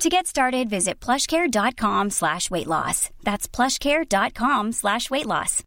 To get started, visit plushcare.com slash weight loss. That's plushcare.com slash weight loss.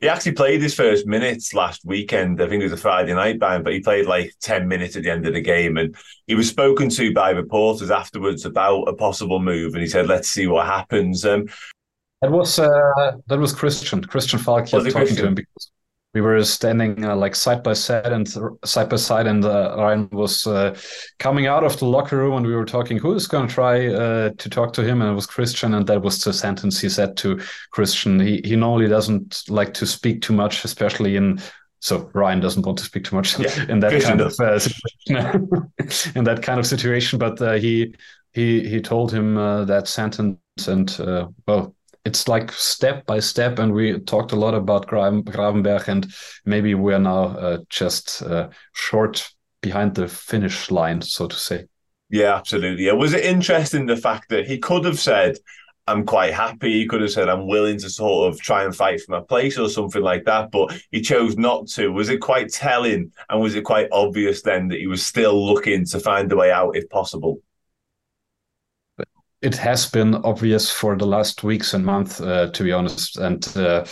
He actually played his first minutes last weekend. I think it was a Friday night band, but he played like 10 minutes at the end of the game. And he was spoken to by reporters afterwards about a possible move. And he said, let's see what happens. Um, that was uh, that was Christian, Christian Falk talking Christian? to him because we were standing uh, like side by side and side by side, and uh, Ryan was uh, coming out of the locker room, and we were talking. Who is going to try uh, to talk to him? And it was Christian, and that was the sentence he said to Christian. He he normally doesn't like to speak too much, especially in. So Ryan doesn't want to speak too much yeah, in that Christian kind does. of uh, situation. in that kind of situation, but uh, he he he told him that sentence, and well it's like step by step, and we talked a lot about Gravenberch, and maybe we are now uh, just uh, short behind the finish line, so to say. Yeah, absolutely. Yeah. Was it interesting the fact that he could have said, I'm quite happy. He could have said, I'm willing to sort of try and fight for my place or something like that, but he chose not to. Was it quite telling and was it quite obvious then that he was still looking to find a way out if possible? It has been obvious for the last weeks and months, uh, to be honest. And uh,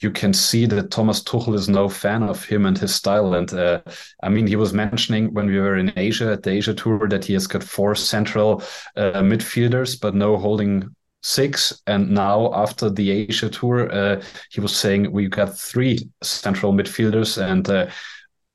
you can see that Thomas Tuchel is no fan of him and his style. And uh, I mean, he was mentioning when we were in Asia at the Asia tour that he has got four central uh, midfielders, but no holding six. And now after the Asia tour, uh, he was saying we got three central midfielders and uh,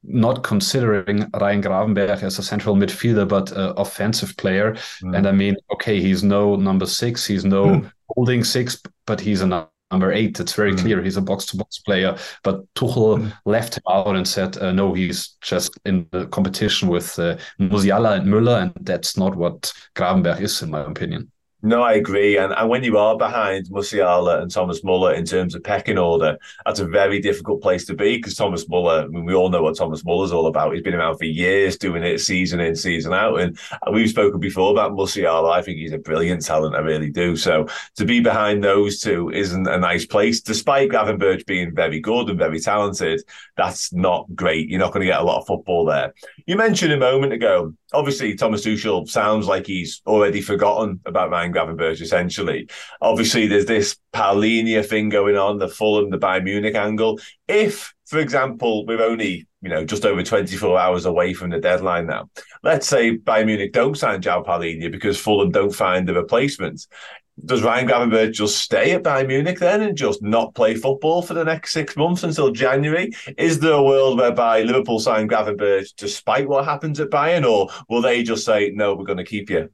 not considering Ryan Gravenberch as a central midfielder, but an offensive player. Mm. And I mean, okay, he's no number six, he's no mm. holding six, but he's a number eight. It's very mm. clear he's a box to box player. But Tuchel mm. left him out and said, uh, no, he's just in the competition with uh, Musiala and Müller. And that's not what Gravenberch is, in my opinion. No, I agree. And, and when you are behind Musiala and Thomas Muller in terms of pecking order, that's a very difficult place to be because Thomas Muller, I mean, we all know what Thomas Muller's all about. He's been around for years doing it season in, season out. And we've spoken before about Musiala. I think he's a brilliant talent. I really do. So to be behind those two isn't a nice place. Despite Gravenberch being very good and very talented, that's not great. You're not going to get a lot of football there. You mentioned a moment ago obviously Thomas Tuchel sounds like he's already forgotten about Ryan Gravenberch. Essentially, obviously there's this Palhinha thing going on, the Fulham, the Bayern Munich angle. If, for example, we're only you know just over 24 hours away from the deadline now, let's say Bayern Munich don't sign João Palhinha because Fulham don't find the replacement does Ryan Gravenberch just stay at Bayern Munich then and just not play football for the next six months until January? Is there a world whereby Liverpool sign Gravenberch despite what happens at Bayern, or will they just say, no, we're going to keep you?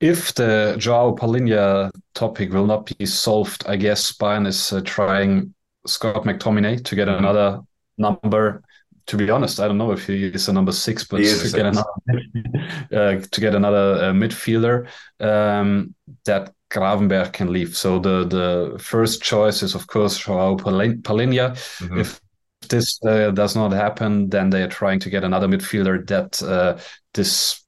If the Joao Palhinha topic will not be solved, I guess Bayern is uh, trying Scott McTominay to get another number to be honest, I don't know if he is a number six, but to get, another, uh, to get another uh, midfielder um, that Gravenberch can leave. So the the first choice is of course Joao Palhinha. Mm-hmm. If this uh, does not happen, then they are trying to get another midfielder. That uh, this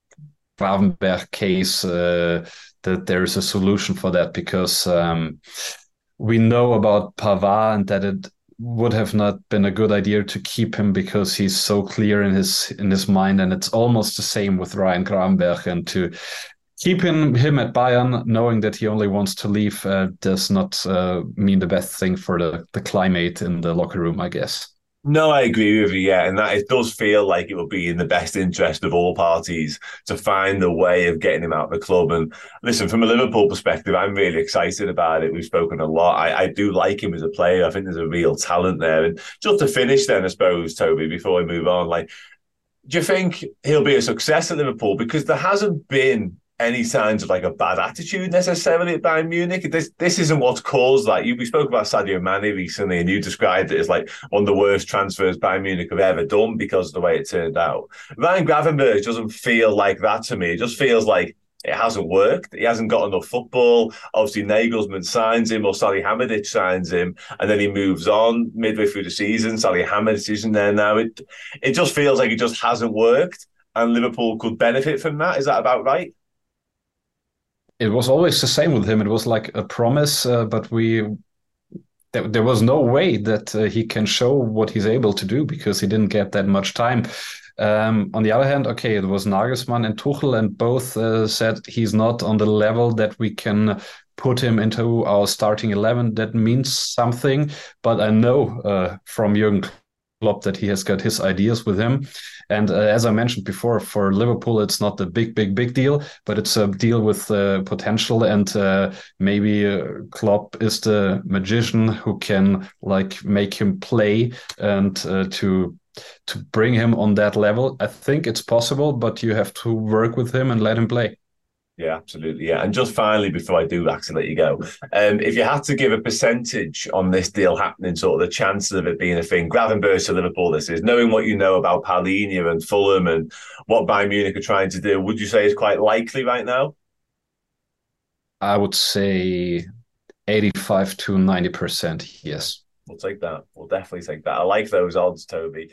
Gravenberch case uh, that there is a solution for that because. Um, we know about Pavard and that it would have not been a good idea to keep him because he's so clear in his in his mind, and it's almost the same with Ryan Gravenberch. And to keep him him at Bayern, knowing that he only wants to leave, uh, does not uh, mean the best thing for the the climate in the locker room, I guess. No, I agree with you. Yeah, and that it does feel like it would be in the best interest of all parties to find a way of getting him out of the club. And listen, from a Liverpool perspective, I'm really excited about it. We've spoken a lot. I, I do like him as a player. I think there's a real talent there. And just to finish, then I suppose, Tobi, before we move on, like, do you think he'll be a success at Liverpool? Because there hasn't been any signs of like a bad attitude necessarily at Bayern Munich. This this isn't what's caused that. You we spoke about Sadio Mane recently, and you described it as like one of the worst transfers Bayern Munich have ever done because of the way it turned out. Ryan Gravenberch doesn't feel like that to me. It just feels like it hasn't worked. He hasn't got enough football. Obviously, Nagelsmann signs him or Salihamidzic signs him, and then he moves on midway through the season. Salihamidzic isn't there now. It it just feels like it just hasn't worked, and Liverpool could benefit from that. Is that about right? It was always the same with him. It was like a promise, uh, but we there, there, was no way that uh, he can show what he's able to do because he didn't get that much time. Um, on the other hand, okay, it was Nagelsmann and Tuchel, and both uh, said he's not on the level that we can put him into our starting eleven. That means something, but I know uh, from Jurgen Klopp that he has got his ideas with him. And uh, as I mentioned before, for Liverpool, it's not a big, big, big deal, but it's a deal with uh, potential. And uh, maybe uh, Klopp is the magician who can like make him play and uh, to to bring him on that level. I think it's possible, but you have to work with him and let him play. Yeah, absolutely. Yeah. And just finally, before I do actually let you go, um, if you had to give a percentage on this deal happening, sort of the chances of it being a thing, Gravenberch to Liverpool, this is knowing what you know about Palhinha and Fulham and what Bayern Munich are trying to do, would you say is quite likely right now? I would say 85 to 90%, yes. We'll take that. We'll definitely take that. I like those odds, Tobi.